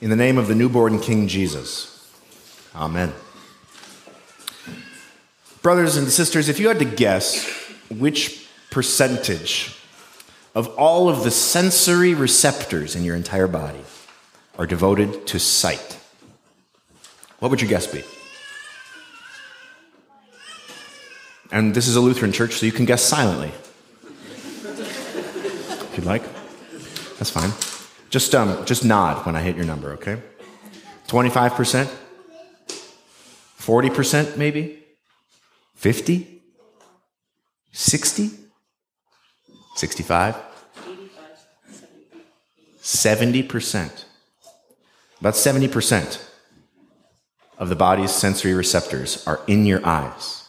In the name of the newborn King Jesus. Amen. Brothers and sisters, if you had to guess which percentage of all of the sensory receptors in your entire body are devoted to sight, what would your guess be? And this is a Lutheran church, so you can guess silently. if you'd like. That's fine. Just, um, just nod when I hit your number, okay? 25%? 40% maybe? 50? 60? 65? 70%. About 70% of the body's sensory receptors are in your eyes.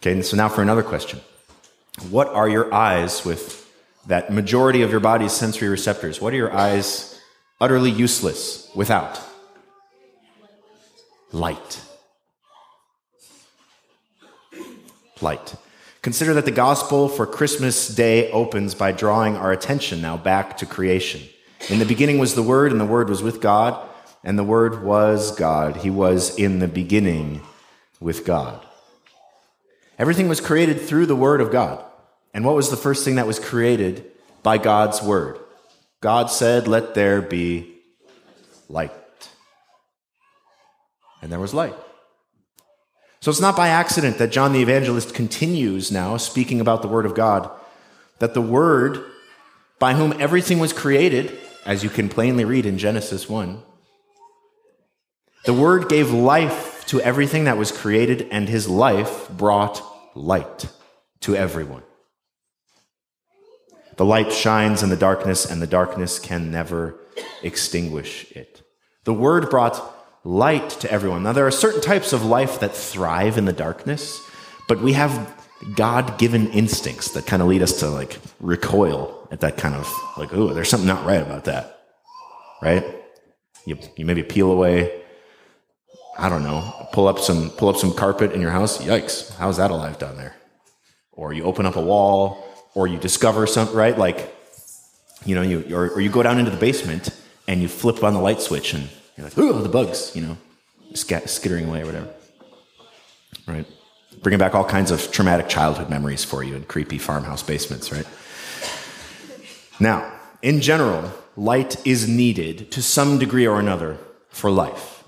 Okay, and so now for another question. What are your eyes with that majority of your body's sensory receptors? What are your eyes utterly useless without? Light. Light. Consider that the gospel for Christmas Day opens by drawing our attention now back to creation. In the beginning was the Word, and the Word was with God, and the Word was God. He was in the beginning with God. Everything was created through the Word of God. And what was the first thing that was created by God's Word? God said, Let there be light. And there was light. So it's not by accident that John the Evangelist continues now speaking about the Word of God, that the Word, by whom everything was created, as you can plainly read in Genesis 1, the Word gave life to everything that was created, and his life brought light to everyone. The light shines in the darkness, and the darkness can never extinguish it. The Word brought light to everyone. Now, there are certain types of life that thrive in the darkness, but we have God given instincts that kind of lead us to like recoil at that kind of like, oh, there's something not right about that. Right? You, you maybe peel away, I don't know, pull up some pull up some carpet in your house. Yikes, how's that alive down there? Or you open up a wall, or you discover something, right? Like, you know, you or, or you go down into the basement and you flip on the light switch and you're like, oh, the bugs, you know, skittering away or whatever. Right? Bringing back all kinds of traumatic childhood memories for you in creepy farmhouse basements, right? Now, in general, light is needed to some degree or another for life.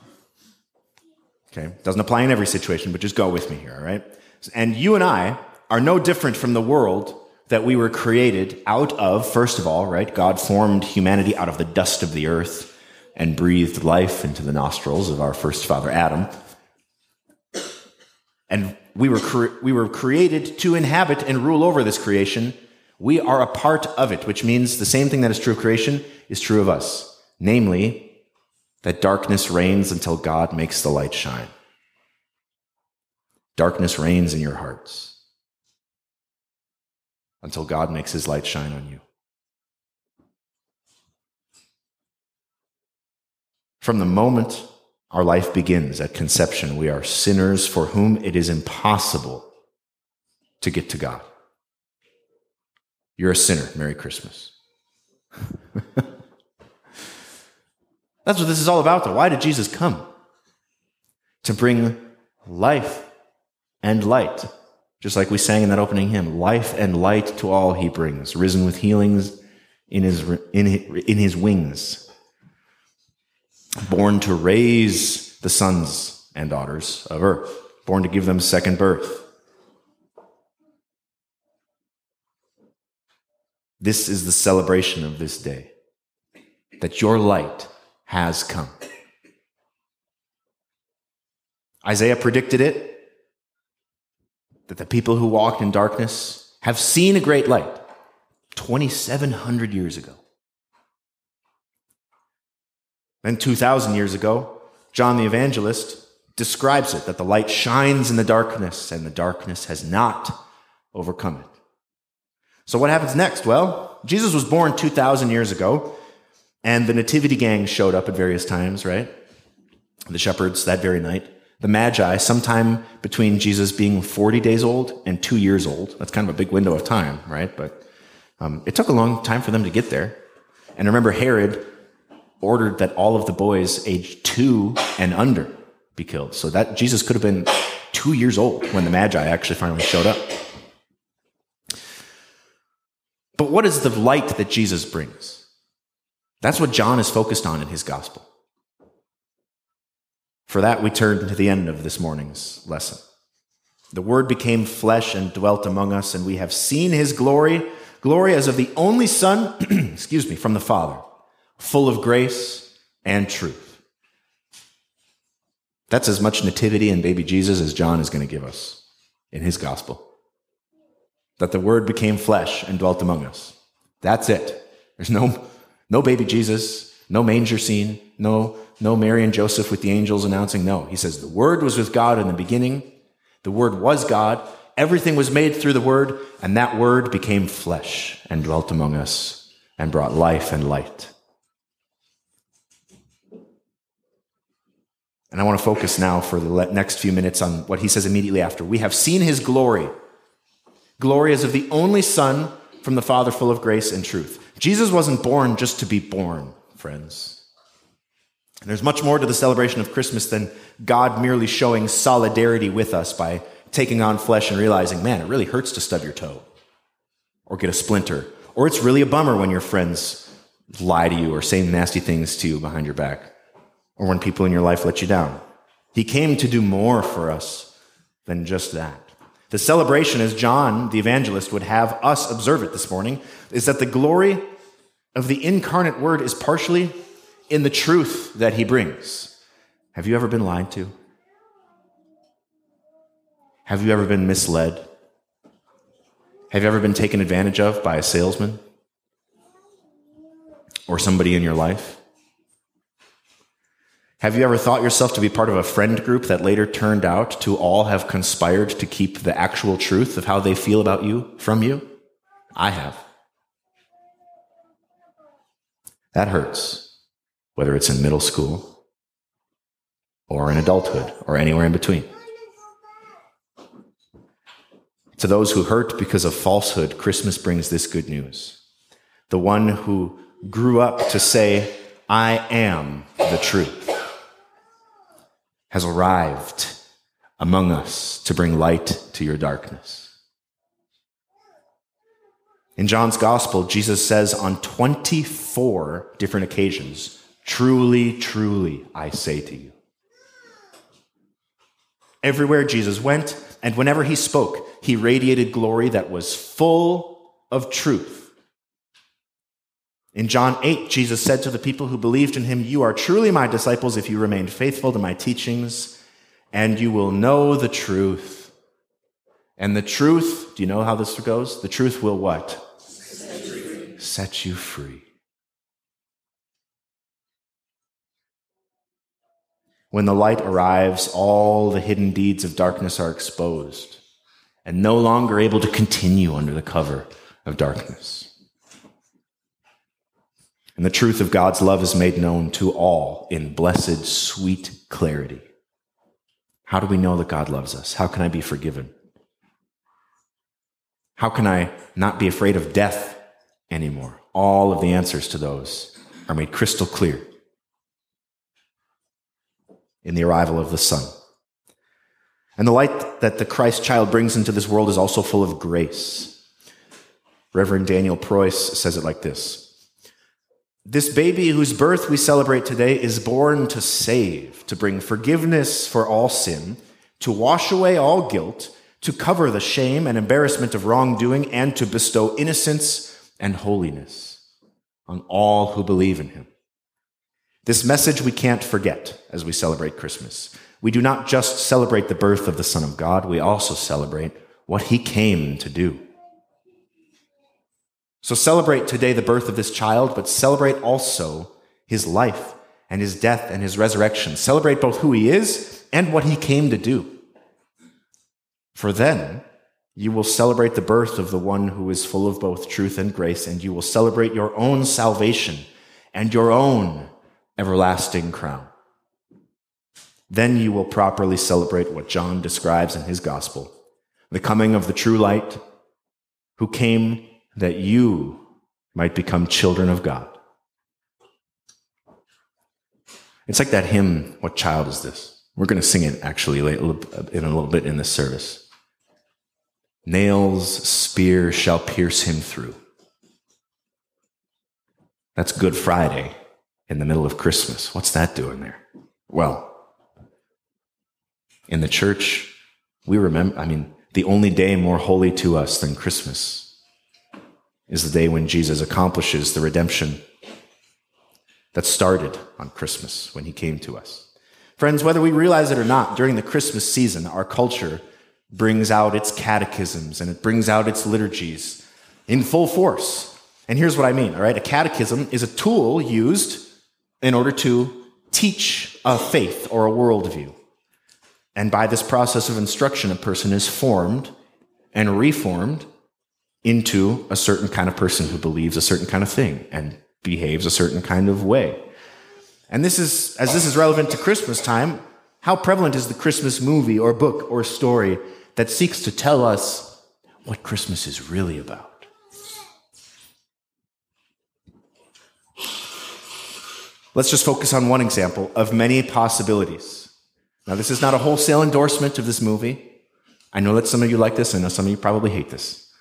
Okay? Doesn't apply in every situation, but just go with me here, all right? And you and I are no different from the world that we were created out of, first of all, right? God formed humanity out of the dust of the earth and breathed life into the nostrils of our first father Adam. And we were, cre- we were created to inhabit and rule over this creation. We are a part of it, which means the same thing that is true of creation is true of us. Namely, that darkness reigns until God makes the light shine. Darkness reigns in your hearts until God makes his light shine on you. From the moment our life begins at conception, we are sinners for whom it is impossible to get to God. You're a sinner. Merry Christmas. That's what this is all about, though. Why did Jesus come? To bring life and light. Just like we sang in that opening hymn life and light to all he brings, risen with healings in his, in his, in his wings born to raise the sons and daughters of earth, born to give them second birth. This is the celebration of this day that your light has come. Isaiah predicted it that the people who walked in darkness have seen a great light 2,700 years ago. Then 2,000 years ago, John the Evangelist describes it that the light shines in the darkness and the darkness has not overcome it. So, what happens next? Well, Jesus was born 2,000 years ago, and the Nativity gang showed up at various times, right? The shepherds that very night. The Magi, sometime between Jesus being 40 days old and two years old. That's kind of a big window of time, right? But um, it took a long time for them to get there. And remember, Herod ordered that all of the boys aged two and under be killed. So that Jesus could have been two years old when the Magi actually finally showed up. But what is the light that Jesus brings? That's what John is focused on in his gospel. For that, we turn to the end of this morning's lesson. The Word became flesh and dwelt among us, and we have seen his glory, glory as of the only Son, excuse me, from the Father, full of grace and truth. That's as much nativity and baby Jesus as John is going to give us in his gospel. That the Word became flesh and dwelt among us. That's it. There's no, no baby Jesus, no manger scene, no, no Mary and Joseph with the angels announcing. No, he says the Word was with God in the beginning. The Word was God. Everything was made through the Word, and that Word became flesh and dwelt among us and brought life and light. And I want to focus now for the next few minutes on what he says immediately after. We have seen his glory. Glory is of the only Son from the Father, full of grace and truth. Jesus wasn't born just to be born, friends. And there's much more to the celebration of Christmas than God merely showing solidarity with us by taking on flesh and realizing, man, it really hurts to stub your toe or get a splinter. Or it's really a bummer when your friends lie to you or say nasty things to you behind your back or when people in your life let you down. He came to do more for us than just that. The celebration, as John the evangelist would have us observe it this morning, is that the glory of the incarnate word is partially in the truth that he brings. Have you ever been lied to? Have you ever been misled? Have you ever been taken advantage of by a salesman or somebody in your life? Have you ever thought yourself to be part of a friend group that later turned out to all have conspired to keep the actual truth of how they feel about you from you? I have. That hurts, whether it's in middle school or in adulthood or anywhere in between. To those who hurt because of falsehood, Christmas brings this good news. The one who grew up to say, I am the truth has arrived among us to bring light to your darkness. In John's gospel, Jesus says on 24 different occasions, Truly, truly, I say to you. Everywhere Jesus went, and whenever he spoke, he radiated glory that was full of truth in John 8, Jesus said to the people who believed in him, You are truly my disciples if you remain faithful to my teachings, and you will know the truth. And the truth, do you know how this goes? The truth will what? Set you free. When the light arrives, all the hidden deeds of darkness are exposed and no longer able to continue under the cover of darkness. And the truth of God's love is made known to all in blessed, sweet clarity. How do we know that God loves us? How can I be forgiven? How can I not be afraid of death anymore? All of the answers to those are made crystal clear in the arrival of the Son. And the light that the Christ child brings into this world is also full of grace. Reverend Daniel Preus says it like this this baby whose birth we celebrate today is born to save, to bring forgiveness for all sin, to wash away all guilt, to cover the shame and embarrassment of wrongdoing, and to bestow innocence and holiness on all who believe in him. This message we can't forget as we celebrate Christmas. We do not just celebrate the birth of the Son of God, we also celebrate what he came to do. So celebrate today the birth of this child, but celebrate also his life and his death and his resurrection. Celebrate both who he is and what he came to do. For then you will celebrate the birth of the one who is full of both truth and grace, and you will celebrate your own salvation and your own everlasting crown. Then you will properly celebrate what John describes in his gospel the coming of the true light who came that you might become children of God. It's like that hymn, What Child Is This? We're going to sing it actually in a little bit in this service. Nails, spear shall pierce him through. That's Good Friday in the middle of Christmas. What's that doing there? Well, in the church, we remember, I mean, the only day more holy to us than Christmas is the day when Jesus accomplishes the redemption that started on Christmas when he came to us. Friends, whether we realize it or not, during the Christmas season, our culture brings out its catechisms and it brings out its liturgies in full force. And here's what I mean, all right? A catechism is a tool used in order to teach a faith or a worldview. And by this process of instruction, a person is formed and reformed into a certain kind of person who believes a certain kind of thing and behaves a certain kind of way. And this is, as this is relevant to Christmas time, how prevalent is the Christmas movie or book or story that seeks to tell us what Christmas is really about? Let's just focus on one example of many possibilities. Now, this is not a wholesale endorsement of this movie. I know that some of you like this. I know some of you probably hate this.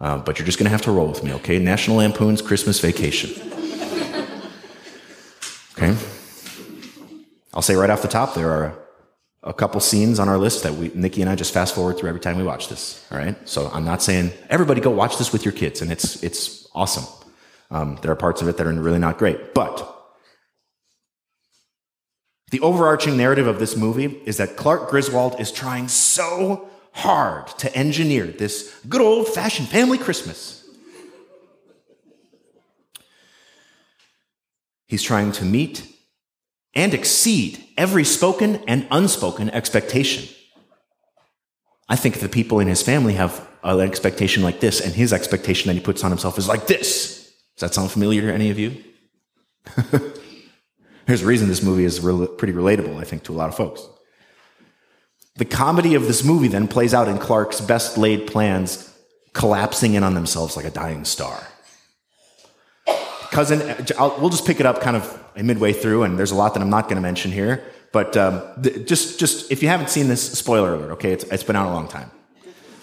Uh, but you're just going to have to roll with me, okay? National Lampoon's Christmas Vacation. Okay? I'll say right off the top, there are a couple scenes on our list that we, Nikki and I just fast forward through every time we watch this. All right? So I'm not saying everybody go watch this with your kids, and it's, it's awesome. Um, there are parts of it that are really not great. But the overarching narrative of this movie is that Clark Griswold is trying so hard to engineer this good old fashioned family Christmas. He's trying to meet and exceed every spoken and unspoken expectation. I think the people in his family have an expectation like this, and his expectation that he puts on himself is like this. Does that sound familiar to any of you? There's a reason this movie is re- pretty relatable, I think, to a lot of folks. The comedy of this movie then plays out in Clark's best laid plans collapsing in on themselves like a dying star. Cousin, I'll, we'll just pick it up kind of midway through, and there's a lot that I'm not going to mention here. But um, just, just if you haven't seen this, spoiler alert. Okay, it's, it's been out a long time.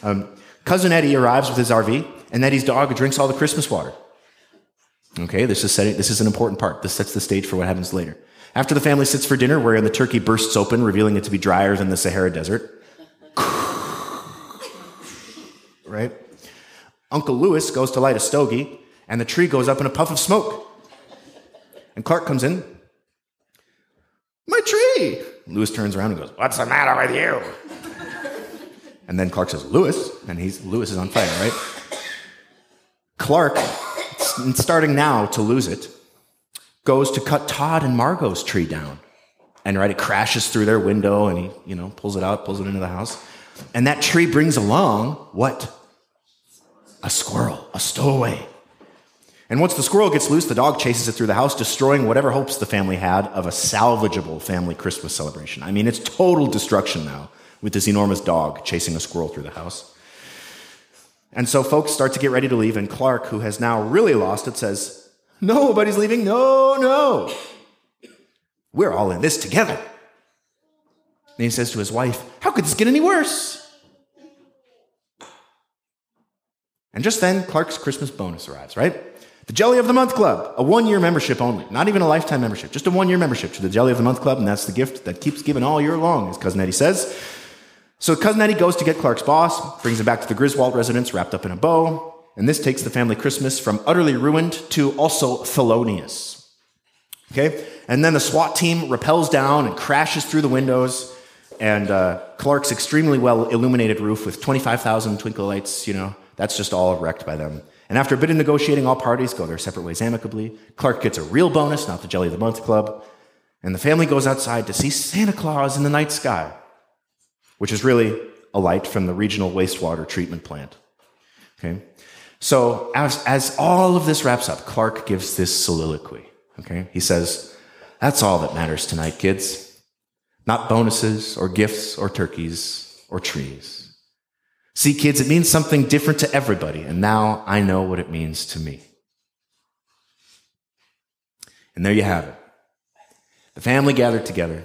Um, Cousin Eddie arrives with his RV, and Eddie's dog drinks all the Christmas water. Okay, this is setting, this is an important part. This sets the stage for what happens later. After the family sits for dinner, wherein the turkey bursts open, revealing it to be drier than the Sahara Desert. right? Uncle Lewis goes to light a stogie, and the tree goes up in a puff of smoke. And Clark comes in. My tree! Lewis turns around and goes, What's the matter with you? And then Clark says, Lewis, and he's Lewis is on fire, right? Clark starting now to lose it, goes to cut Todd and Margot's tree down. And right, it crashes through their window and he, you know, pulls it out, pulls it into the house. And that tree brings along what? A squirrel, a stowaway. And once the squirrel gets loose, the dog chases it through the house, destroying whatever hopes the family had of a salvageable family Christmas celebration. I mean, it's total destruction now with this enormous dog chasing a squirrel through the house. And so folks start to get ready to leave, and Clark, who has now really lost it, says, Nobody's leaving. No, no. We're all in this together. And he says to his wife, How could this get any worse? And just then, Clark's Christmas bonus arrives, right? The Jelly of the Month Club, a one year membership only, not even a lifetime membership, just a one year membership to the Jelly of the Month Club, and that's the gift that keeps giving all year long, as Cousin Eddie says. So Cousin Eddie goes to get Clark's boss, brings him back to the Griswold residence wrapped up in a bow, and this takes the family Christmas from utterly ruined to also felonious. Okay? And then the SWAT team repels down and crashes through the windows, and uh, Clark's extremely well illuminated roof with 25,000 twinkle lights, you know, that's just all wrecked by them. And after a bit of negotiating, all parties go their separate ways amicably. Clark gets a real bonus, not the Jelly of the Month Club, and the family goes outside to see Santa Claus in the night sky which is really a light from the regional wastewater treatment plant. Okay? So as, as all of this wraps up, Clark gives this soliloquy. Okay? He says, That's all that matters tonight, kids. Not bonuses or gifts or turkeys or trees. See, kids, it means something different to everybody, and now I know what it means to me. And there you have it. the family gathered together,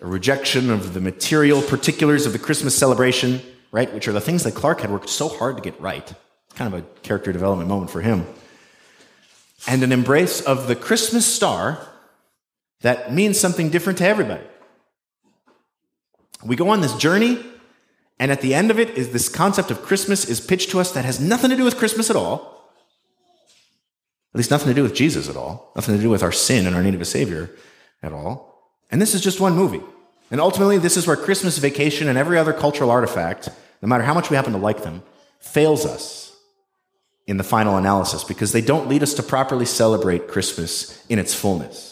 a rejection of the material particulars of the Christmas celebration, right, which are the things that Clark had worked so hard to get right. Kind of a character development moment for him. And an embrace of the Christmas star that means something different to everybody. We go on this journey, and at the end of it is this concept of Christmas is pitched to us that has nothing to do with Christmas at all. At least nothing to do with Jesus at all. Nothing to do with our sin and our need of a Savior at all. And this is just one movie. And ultimately, this is where Christmas vacation and every other cultural artifact, no matter how much we happen to like them, fails us in the final analysis because they don't lead us to properly celebrate Christmas in its fullness.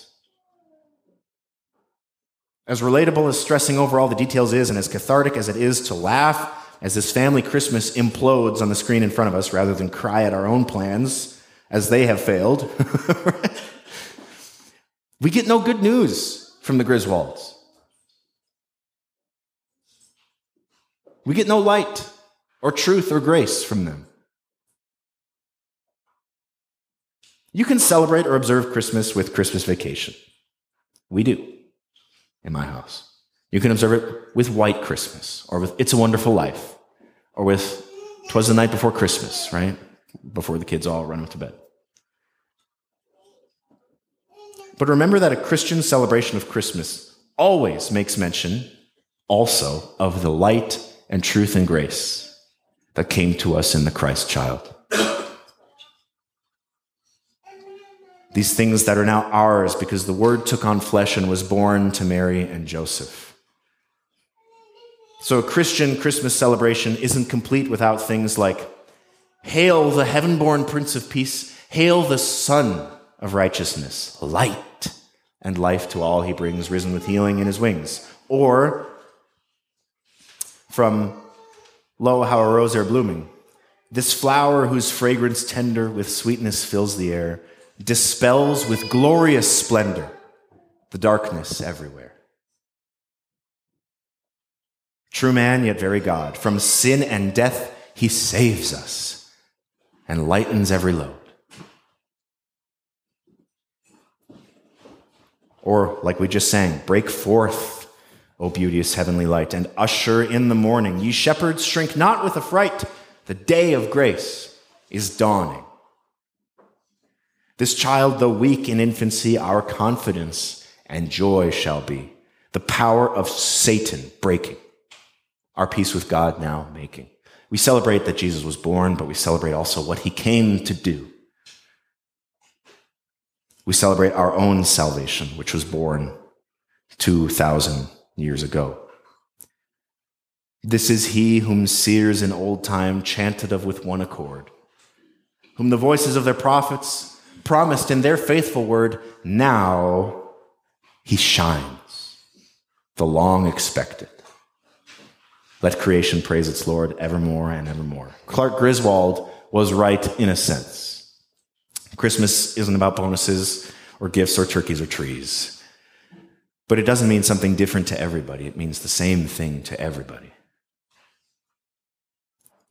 As relatable as stressing over all the details is, and as cathartic as it is to laugh as this family Christmas implodes on the screen in front of us rather than cry at our own plans as they have failed, we get no good news from the Griswolds. We get no light or truth or grace from them. You can celebrate or observe Christmas with Christmas vacation. We do in my house. You can observe it with White Christmas or with It's a Wonderful Life or with Twas the Night Before Christmas, right? Before the kids all run off to bed. But remember that a Christian celebration of Christmas always makes mention also of the light and truth and grace that came to us in the Christ child. These things that are now ours because the Word took on flesh and was born to Mary and Joseph. So a Christian Christmas celebration isn't complete without things like Hail the heaven born Prince of Peace, hail the Sun of Righteousness, light and life to all he brings, risen with healing in his wings. Or from Lo, how a rose are blooming. This flower whose fragrance tender with sweetness fills the air, dispels with glorious splendor the darkness everywhere. True man, yet very God. From sin and death, he saves us and lightens every load. Or, like we just sang, break forth, O beauteous heavenly light, and usher in the morning. Ye shepherds, shrink not with affright. The day of grace is dawning. This child, though weak in infancy, our confidence and joy shall be. The power of Satan breaking, our peace with God now making. We celebrate that Jesus was born, but we celebrate also what he came to do. We celebrate our own salvation, which was born 2,000 years ago. This is he whom seers in old time chanted of with one accord, whom the voices of their prophets promised in their faithful word, now he shines, the long expected. Let creation praise its Lord evermore and evermore. Clark Griswold was right in a sense. Christmas isn't about bonuses or gifts or turkeys or trees. But it doesn't mean something different to everybody. It means the same thing to everybody.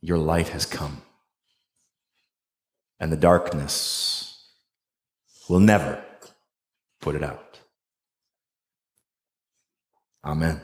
Your light has come. And the darkness will never put it out. Amen.